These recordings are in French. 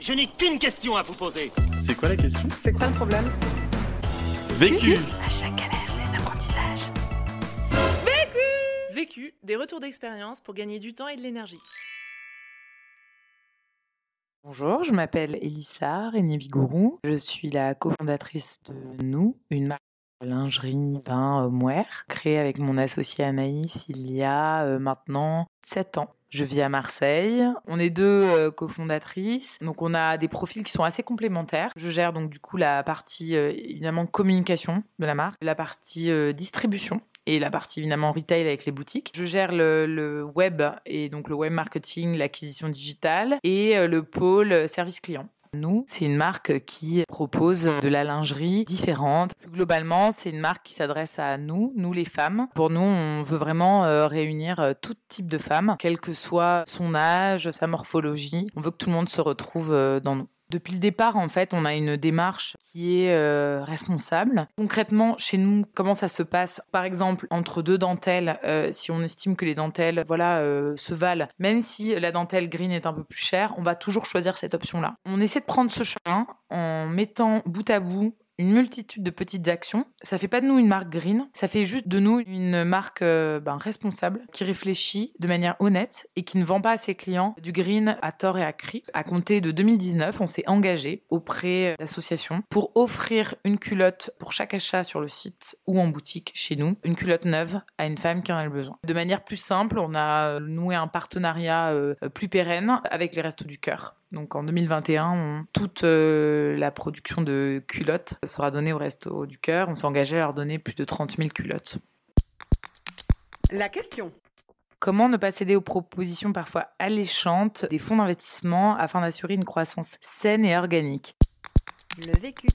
Je n'ai qu'une question à vous poser. C'est quoi la question? C'est quoi le problème? Vécu À chaque galère, des apprentissages. Vécu, des retours d'expérience pour gagner du temps et de l'énergie. Bonjour, je m'appelle Elissa René Vigourou. Je suis la cofondatrice de Nous, une marque de lingerie vin homeware créée avec mon associé Anaïs il y a euh, maintenant 7 ans. Je vis à Marseille. On est deux euh, cofondatrices. Donc on a des profils qui sont assez complémentaires. Je gère donc du coup la partie euh, évidemment communication de la marque, la partie euh, distribution et la partie évidemment retail avec les boutiques. Je gère le, web et donc le web marketing, l'acquisition digitale et le pôle service client. Nous, c'est une marque qui propose de la lingerie différente. Plus globalement, c'est une marque qui s'adresse à nous, nous les femmes. Pour nous, on veut vraiment euh, réunir euh, tout type de femmes, quel que soit son âge, sa morphologie. On veut que tout le monde se retrouve euh, dans nous. Depuis le départ, en fait, on a une démarche qui est euh, responsable. Concrètement, chez nous, comment ça se passe? Par exemple, entre deux dentelles, euh, si on estime que les dentelles, voilà, euh, se valent, même si la dentelle green est un peu plus chère, on va toujours choisir cette option-là. On essaie de prendre ce chemin en mettant bout à bout une multitude de petites actions. Ça fait pas de nous une marque green, ça fait juste de nous une marque euh, ben, responsable qui réfléchit de manière honnête et qui ne vend pas à ses clients du green à tort et à cri. À compter de 2019, on s'est engagé auprès d'associations pour offrir une culotte pour chaque achat sur le site ou en boutique chez nous, une culotte neuve à une femme qui en a le besoin. De manière plus simple, on a noué un partenariat euh, plus pérenne avec les Restos du Cœur. Donc en 2021, on- toute euh, la production de culottes sera donnée au Resto du Cœur. On s'est engagé à leur donner plus de 30 000 culottes. La question. Comment ne pas céder aux propositions parfois alléchantes des fonds d'investissement afin d'assurer une croissance saine et organique? Le vécu.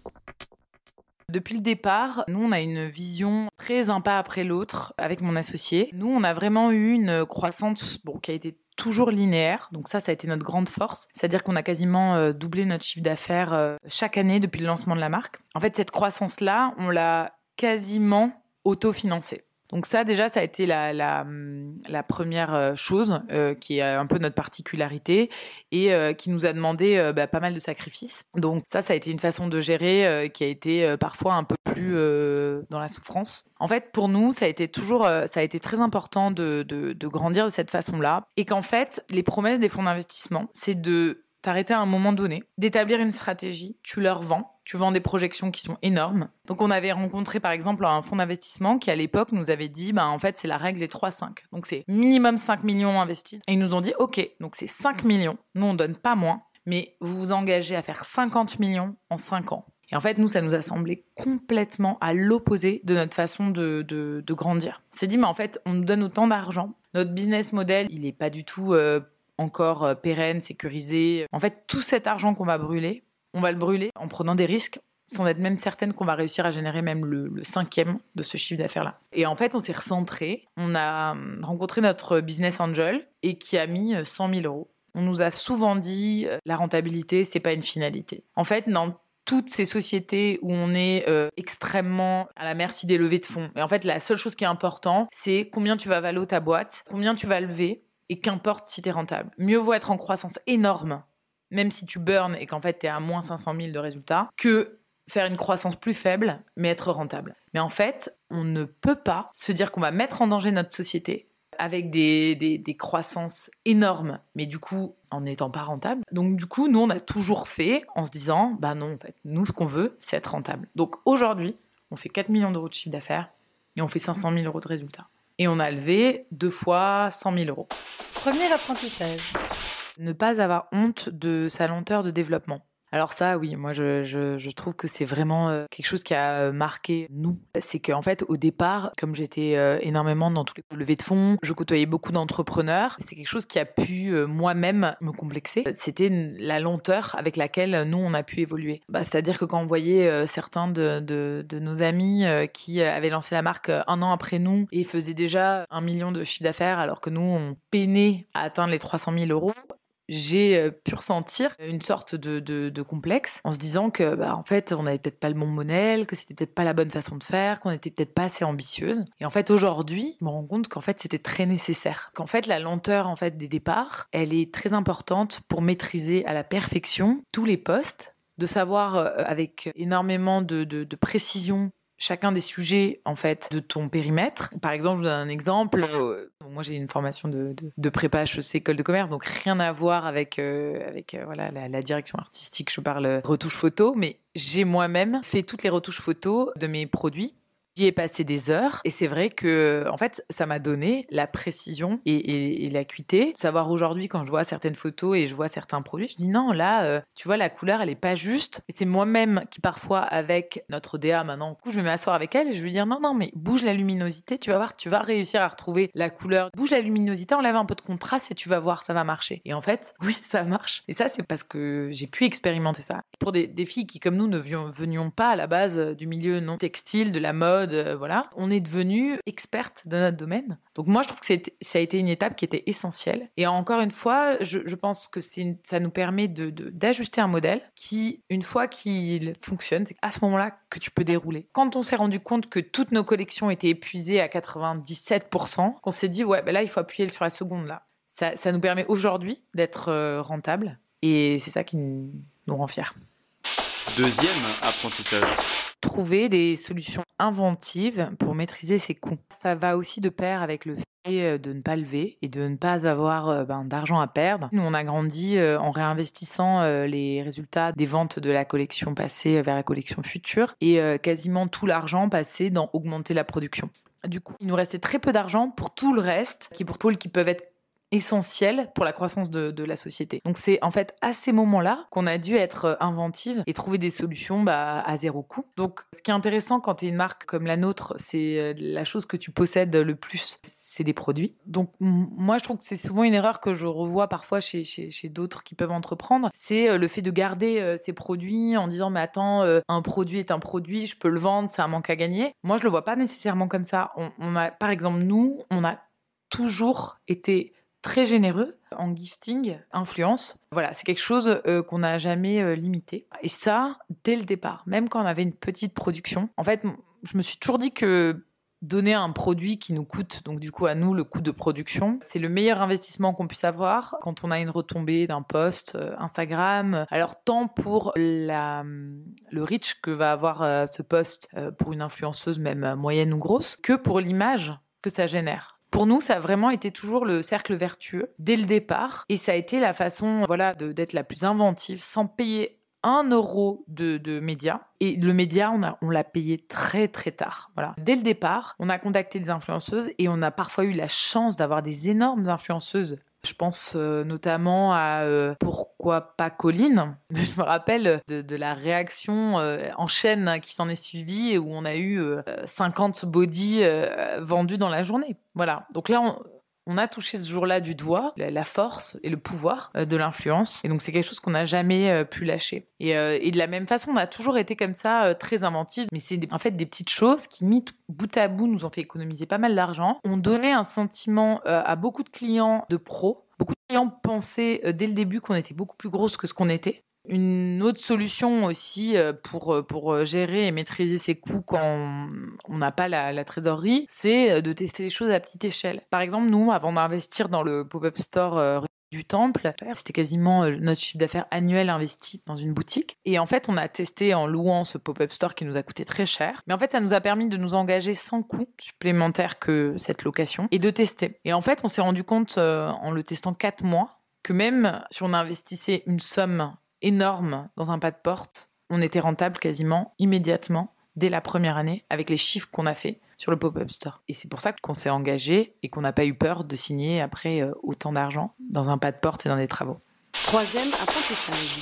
Depuis le départ, nous, on a une vision très un pas après l'autre avec mon associé. Nous, on a vraiment eu une croissance qui a été toujours linéaire. Donc ça, ça a été notre grande force. C'est-à-dire qu'on a quasiment euh, doublé notre chiffre d'affaires euh, chaque année depuis le lancement de la marque. En fait, cette croissance-là, on l'a quasiment autofinancée. Donc ça, déjà, ça a été la, hum, première euh, chose euh, qui est un peu notre particularité et euh, qui nous a demandé euh, bah, pas mal de sacrifices. Donc ça, ça a été une façon de gérer euh, qui a été euh, parfois un peu plus euh, dans la souffrance. En fait, pour nous, ça a été toujours, euh, ça a été très important de grandir de cette façon-là et qu'en fait, les promesses des fonds d'investissement, c'est de t'arrêter à un moment donné, d'établir une stratégie, tu leur vends, tu vends des projections qui sont énormes. Donc on avait rencontré par exemple un fonds d'investissement qui à l'époque nous avait dit, bah, en fait c'est la règle des 3-5. Donc c'est minimum 5 millions investis. Et ils nous ont dit, ok, donc c'est 5 millions, nous on donne pas moins, mais vous vous engagez à faire 50 millions en 5 ans. Et en fait, nous, ça nous a semblé complètement à l'opposé de notre façon de, de, grandir. On s'est dit, mais en fait, on nous donne autant d'argent. Notre business model, il n'est pas du tout euh, encore euh, pérenne, sécurisé. En fait, tout cet argent qu'on va brûler, on va le brûler en prenant des risques sans être même certaine qu'on va réussir à générer même le, cinquième de ce chiffre d'affaires-là. Et en fait, on s'est recentré. On a hum, rencontré notre business angel et qui a mis euh, 100 000 euros. On nous a souvent dit euh, la rentabilité, c'est pas une finalité. En fait, dans toutes ces sociétés où on est euh, extrêmement à la merci des levées de fonds. Et en fait, la seule chose qui est importante, c'est combien tu vas valoir ta boîte, combien tu vas lever, et qu'importe si tu es rentable. Mieux vaut être en croissance énorme, même si tu burns et qu'en fait tu es à moins 500 000 de résultats, que faire une croissance plus faible, mais être rentable. Mais en fait, on ne peut pas se dire qu'on va mettre en danger notre société avec des, des, des croissances énormes, mais du coup en n'étant pas rentable. Donc du coup, nous, on a toujours fait en se disant, bah non, en fait, nous, ce qu'on veut, c'est être rentable. Donc aujourd'hui, on fait 4 millions d'euros de chiffre d'affaires et on fait 500 000 euros de résultats. Et on a levé deux fois 100 000 euros. Premier apprentissage. Ne pas avoir honte de sa lenteur de développement. Alors ça, oui, moi je, trouve que c'est vraiment euh, quelque chose qui a euh, marqué nous. C'est qu'en fait, au départ, comme j'étais euh, énormément dans tous les levées de fonds, je côtoyais beaucoup d'entrepreneurs. C'est quelque chose qui a pu moi-même me complexer. C'était la lenteur avec laquelle nous on a pu évoluer. Bah, C'est-à-dire que quand on voyait certains de, de, nos amis qui avaient lancé la marque un an après nous et faisaient déjà un million de chiffre d'affaires, alors que nous on peinait à atteindre les 300 000 euros j'ai euh, pu ressentir une sorte de, de, complexe en se disant que bah, en fait on n'avait peut-être pas le bon modèle, que c'était peut-être pas la bonne façon de faire, qu'on était peut-être pas assez ambitieuse. Et en fait aujourd'hui, je me rends compte qu'en fait c'était très nécessaire, qu'en fait la lenteur en fait des départs, elle est très importante pour maîtriser à la perfection tous les postes de savoir euh, avec énormément de, de, précision chacun des sujets en fait de ton périmètre. Par exemple, je vous donne un exemple. Moi, j'ai une formation de, de, de prépa HEC école de commerce, donc rien à voir avec euh, euh, la, direction artistique. Je parle retouche photo, mais j'ai moi-même fait toutes les retouches photos de mes produits J'y ai passé des heures et c'est vrai que en fait ça m'a donné la précision et, et, et l'acuité. Savoir aujourd'hui quand je vois certaines photos et je vois certains produits, je dis non là euh, tu vois la couleur elle est pas juste. Et c'est moi-même qui parfois avec notre DA maintenant, du coup je vais m'asseoir avec elle et je lui dire non non mais bouge la luminosité, tu vas voir tu vas réussir à retrouver la couleur. Bouge la luminosité, enlève un peu de contraste et tu vas voir ça va marcher. Et en fait oui ça marche. Et ça c'est parce que j'ai pu expérimenter ça. Pour des, des filles qui comme nous ne venions pas à la base du milieu non textile, de la mode euh, voilà, on est devenu experte de notre domaine. Donc moi, je trouve que ça a été une étape qui était essentielle. Et encore une fois, je, pense que ça nous permet d'ajuster de, un modèle qui, une fois qu'il fonctionne, c'est à ce moment-là que tu peux dérouler. Quand on s'est rendu compte que toutes nos collections étaient épuisées à 97%, qu'on s'est dit, ouais, ben là, il faut appuyer sur la seconde là. Ça, ça nous permet aujourd'hui d'être euh, rentable. Et c'est ça qui nous rend fiers. Deuxième apprentissage trouver des solutions inventives pour maîtriser ses coûts. Ça va aussi de pair avec le fait euh, de ne pas lever et de ne pas avoir euh, ben, d'argent à perdre. Nous, on a grandi euh, en réinvestissant les résultats des ventes de la collection passée vers la collection future et quasiment tout l'argent passé dans augmenter la production. Du coup, il nous restait très peu d'argent pour tout le reste, qui pour pôles qui peuvent être essentiel pour la croissance de, la société. Donc c'est en fait à ces moments-là qu'on a dû être euh, inventive et trouver des solutions bah, à zéro coût. Donc ce qui est intéressant quand tu es une marque comme la nôtre, c'est euh, la chose que tu possèdes le plus c'est des produits. Donc moi, je trouve que c'est souvent une erreur que je revois parfois chez, chez, d'autres qui peuvent entreprendre. C'est euh, le fait de garder ces produits en disant mais attends, un produit est un produit, je peux le vendre, c'est un manque à gagner. Moi, je le vois pas nécessairement comme ça. On a, par exemple, nous, on a toujours été très généreux en gifting, influence. Voilà, c'est quelque chose euh, qu'on n'a jamais euh, limité. Et ça, dès le départ, même quand on avait une petite production, en fait, je me suis toujours dit que donner un produit qui nous coûte, donc du coup à nous, le coût de production, c'est le meilleur investissement qu'on puisse avoir quand on a une retombée d'un post euh, Instagram. Alors tant pour le reach que va avoir ce post pour une influenceuse, même moyenne ou grosse, que pour l'image que ça génère. Pour nous, ça a vraiment été toujours le cercle vertueux dès le départ. Et ça a été la façon voilà, d'être la plus inventive sans payer un euro de, de médias. Et le média, on, on l'a payé très très tard. Voilà. Dès le départ, on a contacté des influenceuses et on a parfois eu la chance d'avoir des énormes influenceuses je pense euh, notamment à euh, Pourquoi pas Colline. Je me rappelle de, la réaction euh, en chaîne qui s'en est suivie où on a eu 50 body vendus dans la journée. Voilà. Donc là, on, on a touché ce jour-là du doigt la force et le pouvoir de l'influence. Et donc, c'est quelque chose qu'on n'a jamais pu lâcher. Et, et, de la même façon, on a toujours été comme ça, très inventive. Mais c'est en fait des petites choses qui, mis bout à bout, nous ont fait économiser pas mal d'argent. On donnait un sentiment à beaucoup de clients de pros. Beaucoup de clients pensaient dès le début qu'on était beaucoup plus grosse que ce qu'on était. Une autre solution aussi euh, pour, euh, pour euh, gérer et maîtriser ses coûts quand on n'a pas la, la trésorerie, c'est de tester les choses à petite échelle. Par exemple, nous, avant d'investir dans le pop-up store du temple. C'était quasiment notre chiffre d'affaires annuel investi dans une boutique. Et en fait, on a testé en louant ce pop-up store qui nous a coûté très cher. Mais en fait, ça nous a permis de nous engager sans coût supplémentaire que cette location et de tester. Et en fait, on s'est rendu compte en le testant quatre mois que même si on investissait une somme énorme dans un pas de porte. On était rentable quasiment immédiatement dès la première année avec les chiffres qu'on a fait sur le pop-up store. Et c'est pour ça qu'on s'est engagé et qu'on n'a pas eu peur de signer après euh, autant d'argent dans un pas de porte et dans des travaux. Troisième apprentissage.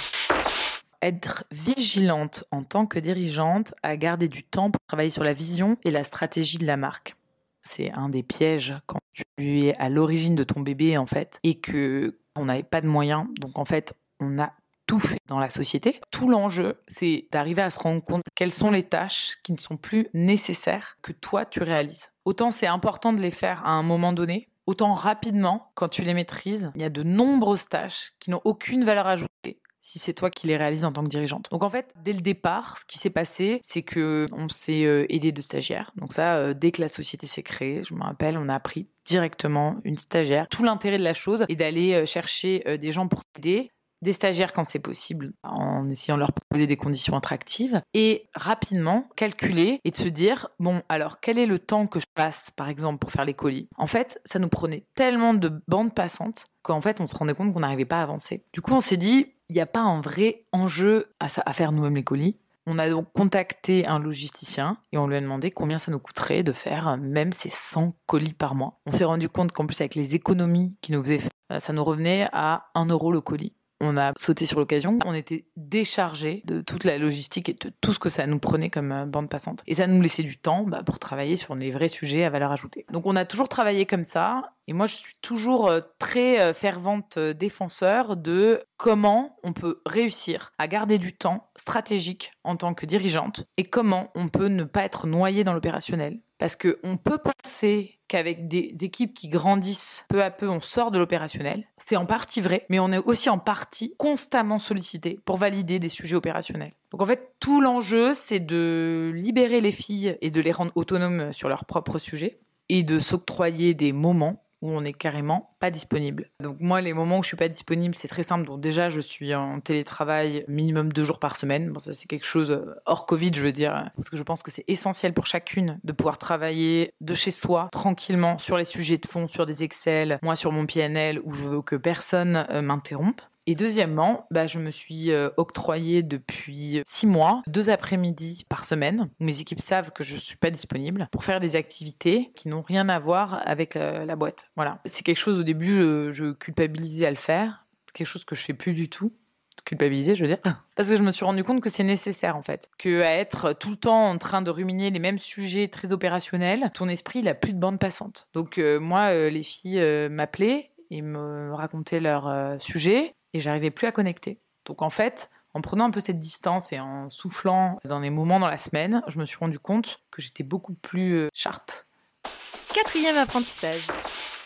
Être vigilante en tant que dirigeante à garder du temps pour travailler sur la vision et la stratégie de la marque. C'est un des pièges quand tu es à l'origine de ton bébé en fait et que on n'avait pas de moyens. Donc en fait, on a tout fait dans la société. Tout l'enjeu, c'est d'arriver à se rendre compte quelles sont les tâches qui ne sont plus nécessaires que toi tu réalises. Autant c'est important de les faire à un moment donné, autant rapidement, quand tu les maîtrises, il y a de nombreuses tâches qui n'ont aucune valeur ajoutée si c'est toi qui les réalises en tant que dirigeante. Donc en fait, dès le départ, ce qui s'est passé, c'est que on s'est euh, aidé de stagiaires. Donc ça, euh, dès que la société s'est créée, je me rappelle, on a appris directement une stagiaire. Tout l'intérêt de la chose est d'aller euh, chercher des gens pour t'aider, des stagiaires quand c'est possible, en essayant de leur proposer des conditions attractives, et rapidement calculer et de se dire, bon, alors quel est le temps que je passe, par exemple, pour faire les colis? En fait, ça nous prenait tellement de bandes passantes qu'en fait, on se rendait compte qu'on n'arrivait pas à avancer. Du coup, on s'est dit, il n'y a pas un vrai enjeu à, faire nous-mêmes les colis. On a donc contacté un logisticien et on lui a demandé combien ça nous coûterait de faire même ces 100 colis par mois. On s'est rendu compte qu'en plus avec les économies qui nous faisaient faire, ça nous revenait à 1 euro le colis. On a sauté sur l'occasion. On était déchargé de toute la logistique et de tout ce que ça nous prenait comme euh, bande passante. Et ça nous laissait du temps bah, pour travailler sur les vrais sujets à valeur ajoutée. Donc on a toujours travaillé comme ça. Et moi, je suis toujours euh, très euh, fervente défenseur de comment on peut réussir à garder du temps stratégique en tant que dirigeante et comment on peut ne pas être noyé dans l'opérationnel. Parce qu'on peut penser qu'avec des équipes qui grandissent peu à peu, on sort de l'opérationnel. C'est en partie vrai, mais on est aussi en partie constamment sollicité pour valider des sujets opérationnels. Donc en fait, tout l'enjeu, c'est de libérer les filles et de les rendre autonomes sur leurs propres sujets et de s'octroyer des moments où on est carrément pas disponible. Donc moi, les moments où je suis pas disponible, c'est très simple. Donc déjà, je suis en télétravail minimum deux jours par semaine. Bon, ça c'est quelque chose euh, hors Covid, je veux dire, parce que je pense que c'est essentiel pour chacune de pouvoir travailler de chez soi tranquillement sur les sujets de fond, sur des Excel, moi sur mon PNL où je veux que personne euh, m'interrompe. Et deuxièmement, bah, je me suis euh, octroyé depuis six mois deux après-midi par semaine mes équipes savent que je suis pas disponible pour faire des activités qui n'ont rien à voir avec euh, la boîte. Voilà. C'est quelque chose au début, je, culpabilisais à le faire. Quelque chose que je fais plus du tout culpabiliser, je veux dire, parce que je me suis rendu compte que c'est nécessaire en fait, que être tout le temps en train de ruminer les mêmes sujets très opérationnels, ton esprit il a plus de bande passante. Donc euh, moi, les filles m'appelaient et me racontaient leurs sujets et j'arrivais plus à connecter. Donc en fait, en prenant un peu cette distance et en soufflant dans des moments dans la semaine, je me suis rendu compte que j'étais beaucoup plus euh, sharp. Quatrième apprentissage.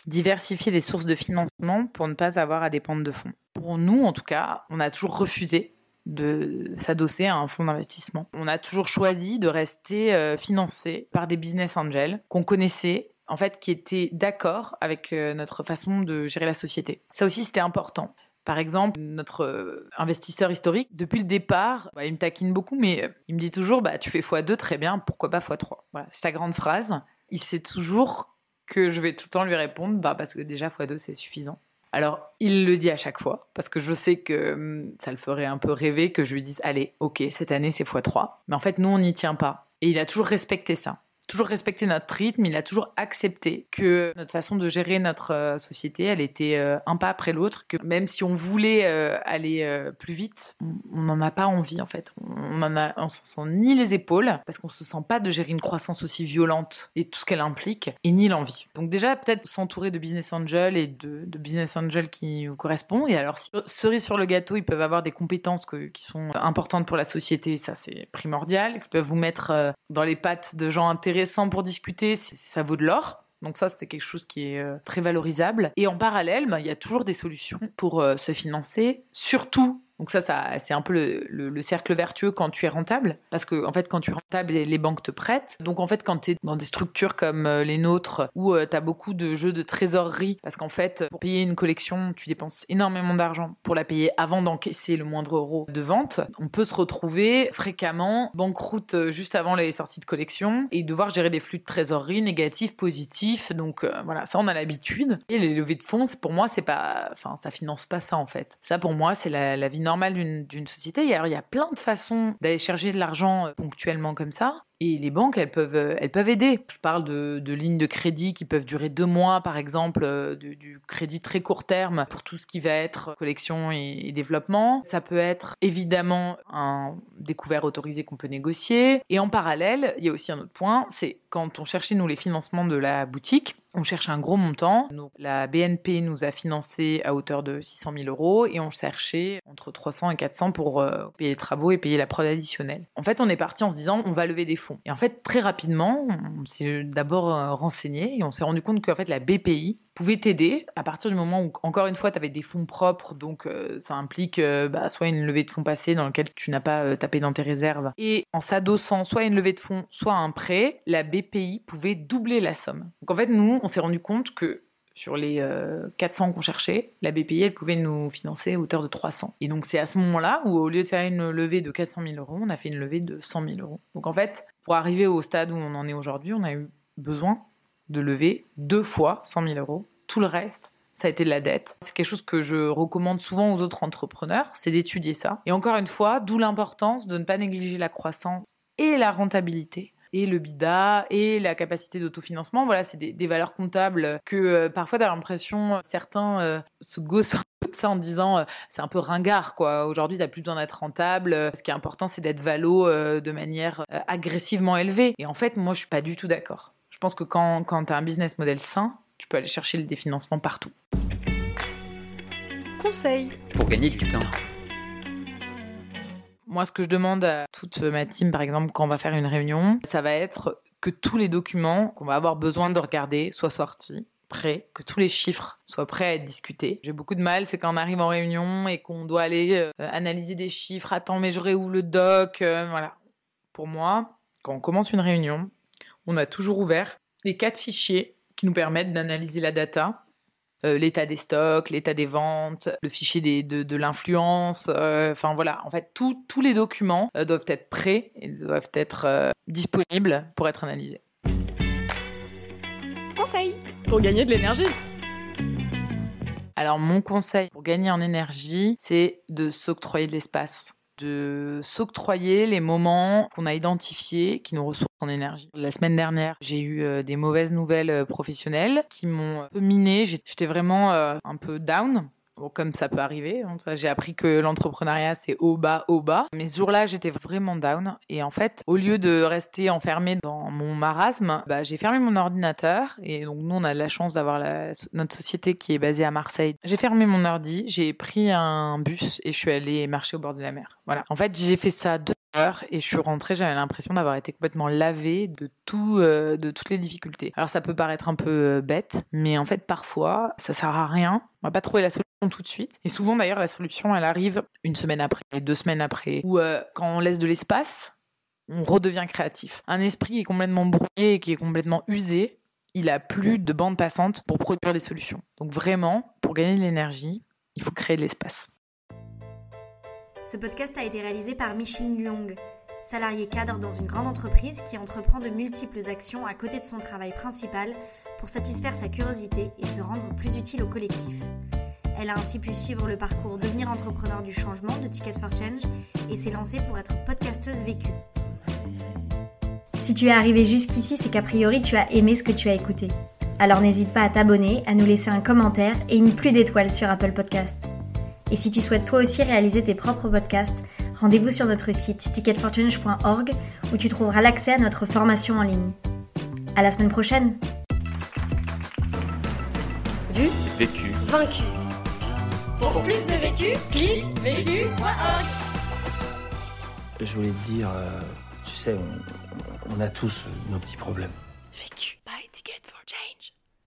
Diversifier les sources de financement pour ne pas avoir à dépendre de fonds. Pour nous, en tout cas, on a toujours refusé de s'adosser à un fonds d'investissement. On a toujours choisi de rester euh, financé par des business angels qu'on connaissait en fait, qui étaient d'accord avec euh, notre façon de gérer la société. Ça aussi, c'était important. Par exemple, notre euh, investisseur historique, depuis le départ, bah, il me taquine beaucoup, mais euh, il me dit toujours bah, Tu fais x2, très bien, pourquoi pas x3 Voilà, c'est sa grande phrase. Il sait toujours que je vais tout le temps lui répondre bah, parce que déjà x2, c'est suffisant. Alors, il le dit à chaque fois, parce que je sais que hum, ça le ferait un peu rêver que je lui dise Allez, ok, cette année, c'est x3. Mais en fait, nous, on n'y tient pas. Et il a toujours respecté ça toujours respecté notre rythme, il a toujours accepté que notre façon de gérer notre euh, société, elle était euh, un pas après l'autre, que même si on voulait euh, aller plus vite, on n'en a pas envie en fait. On en a, on s'en sent ni les épaules, parce qu'on se sent pas de gérer une croissance aussi violente et tout ce qu'elle implique, et ni l'envie. Donc déjà, peut-être s'entourer de business angels et de, business angels qui vous correspondent. Et alors, cerise sur le gâteau, ils peuvent avoir des compétences qui sont importantes pour la société, ça c'est primordial. Ils peuvent vous mettre dans les pattes de gens intéressants pour discuter, ça vaut de l'or. Donc ça, c'est quelque chose qui est euh, très valorisable. Et en parallèle, ben, il y a toujours des solutions pour euh, se financer, surtout donc ça, c'est un peu le, cercle vertueux quand tu es rentable, parce que en fait, quand tu es rentable, les, banques te prêtent. Donc en fait, quand tu es dans des structures comme euh, les nôtres, où euh, tu as beaucoup de jeux de trésorerie, parce qu'en fait, pour payer une collection, tu dépenses énormément d'argent pour la payer avant d'encaisser le moindre euro de vente, on peut se retrouver fréquemment banqueroute euh, juste avant les sorties de collection et devoir gérer des flux de trésorerie négatifs, positifs. Donc voilà, ça on a l'habitude. Et les levées de fonds, pour moi, c'est pas, enfin, ça finance pas ça en fait. Ça pour moi, c'est la, la vie normal d'une société. Et il y a plein de façons d'aller chercher de l'argent euh, ponctuellement comme ça. Et les banques, elles peuvent, euh, elles peuvent aider. Je parle de, de lignes de crédit qui peuvent durer deux mois, par exemple, euh, du, crédit très court terme pour tout ce qui va être collection et, développement. Ça peut être évidemment un découvert autorisé qu'on peut négocier. Et en parallèle, il y a aussi un autre point, c'est quand on cherchait, nous, les financements de la boutique, on cherche un gros montant. La BNP nous a financé à hauteur de 600 000 euros et on cherchait entre 300 et 400 pour euh, payer les travaux et payer la prod additionnelle. En fait, on est parti en se disant, on va lever des fonds et en fait, très rapidement, on s'est d'abord euh, renseigné et on s'est rendu compte qu'en fait, la BPI pouvait t'aider à partir du moment où, encore une fois, tu avais des fonds propres, donc euh, ça implique euh, bah, soit une levée de fonds passée dans laquelle tu n'as pas euh, tapé dans tes réserves, et en s'adossant soit une levée de fonds, soit un prêt, la BPI pouvait doubler la somme. Donc en fait, nous, on s'est rendu compte que sur les 400 qu'on cherchait, la BPI, elle pouvait nous financer à hauteur de 300. Et donc, c'est à ce moment-là où, au lieu de faire une levée de 400 000 euros, on a fait une levée de 100 000 euros. Donc, en fait, pour arriver au stade où on en est aujourd'hui, on a eu besoin de lever deux fois 100 000 euros. Tout le reste, ça a été de la dette. C'est quelque chose que je recommande souvent aux autres entrepreneurs, c'est d'étudier ça. Et encore une fois, d'où l'importance de ne pas négliger la croissance et la rentabilité et le bida et la capacité d'autofinancement. Voilà, c'est des, valeurs comptables que euh, parfois, tu l'impression, certains euh, se gossent un peu de ça en disant euh, c'est un peu ringard, quoi. Aujourd'hui, tu plus besoin d'être rentable. Ce qui est important, c'est d'être valo de manière agressivement élevée. Et en fait, moi, je suis pas du tout d'accord. Je pense que quand, quand tu as un business model sain, tu peux aller chercher des financements partout. Conseil pour gagner du temps. Moi, ce que je demande à toute ma team, par exemple, quand on va faire une réunion, ça va être que tous les documents qu'on va avoir besoin de regarder soient sortis prêts, que tous les chiffres soient prêts à être discutés. J'ai beaucoup de mal, c'est quand on arrive en réunion et qu'on doit aller euh, analyser des chiffres. Attends, mais je réouvre le doc. Euh, voilà. Pour moi, quand on commence une réunion, on a toujours ouvert les quatre fichiers qui nous permettent d'analyser la data euh, l'état des stocks, l'état des ventes, le fichier de, l'influence. Euh, enfin voilà, en fait, tous les documents euh, doivent être prêts et doivent être disponibles pour être analysés. Conseil pour gagner de l'énergie. Alors mon conseil pour gagner en énergie, c'est de s'octroyer de l'espace de s'octroyer les moments qu'on a identifiés qui nous ressourcent en énergie. La semaine dernière, j'ai eu euh, des mauvaises nouvelles euh, professionnelles qui m'ont un peu miné. J'étais vraiment euh, un peu down comme ça peut arriver. Hein, j'ai appris que l'entrepreneuriat, c'est haut, bas, haut, bas. Mais ce jour-là, j'étais vraiment down. Et en fait, au lieu de rester enfermée dans mon marasme, bah, j'ai fermé mon ordinateur. Et donc, nous, on a la chance d'avoir notre société qui est basée à Marseille. J'ai fermé mon ordi, j'ai pris un bus et je suis allée marcher au bord de la mer. Voilà. En fait, j'ai fait ça deux et je suis rentrée, j'avais l'impression d'avoir été complètement lavée de tout, euh, de toutes les difficultés. Alors, ça peut paraître un peu euh, bête, mais en fait, parfois, ça sert à rien. On va pas trouver la solution tout de suite. Et souvent d'ailleurs la solution elle arrive une semaine après, deux semaines après, ou euh, quand on laisse de l'espace, on redevient créatif. Un esprit qui est complètement brouillé et qui est complètement usé, il a plus de bande passante pour produire des solutions. Donc vraiment, pour gagner de l'énergie, il faut créer de l'espace. Ce podcast a été réalisé par Micheline Luong, salariée cadre dans une grande entreprise qui entreprend de multiples actions à côté de son travail principal pour satisfaire sa curiosité et se rendre plus utile au collectif. Elle a ainsi pu suivre le parcours Devenir entrepreneur du changement de Ticket for Change et s'est lancée pour être podcasteuse vécue. Si tu es arrivé jusqu'ici, c'est qu'a priori tu as aimé ce que tu as écouté. Alors n'hésite pas à t'abonner, à nous laisser un commentaire et une pluie d'étoiles sur Apple Podcast. Et si tu souhaites toi aussi réaliser tes propres podcasts, rendez-vous sur notre site ticketforchange.org où tu trouveras l'accès à notre formation en ligne. À la semaine prochaine. Vu, vécu, vaincu. Pour plus de vécu, clique vécu.org. Je voulais te dire, euh, tu sais, on, on a tous nos petits problèmes. Vécu. Buy ticket for change.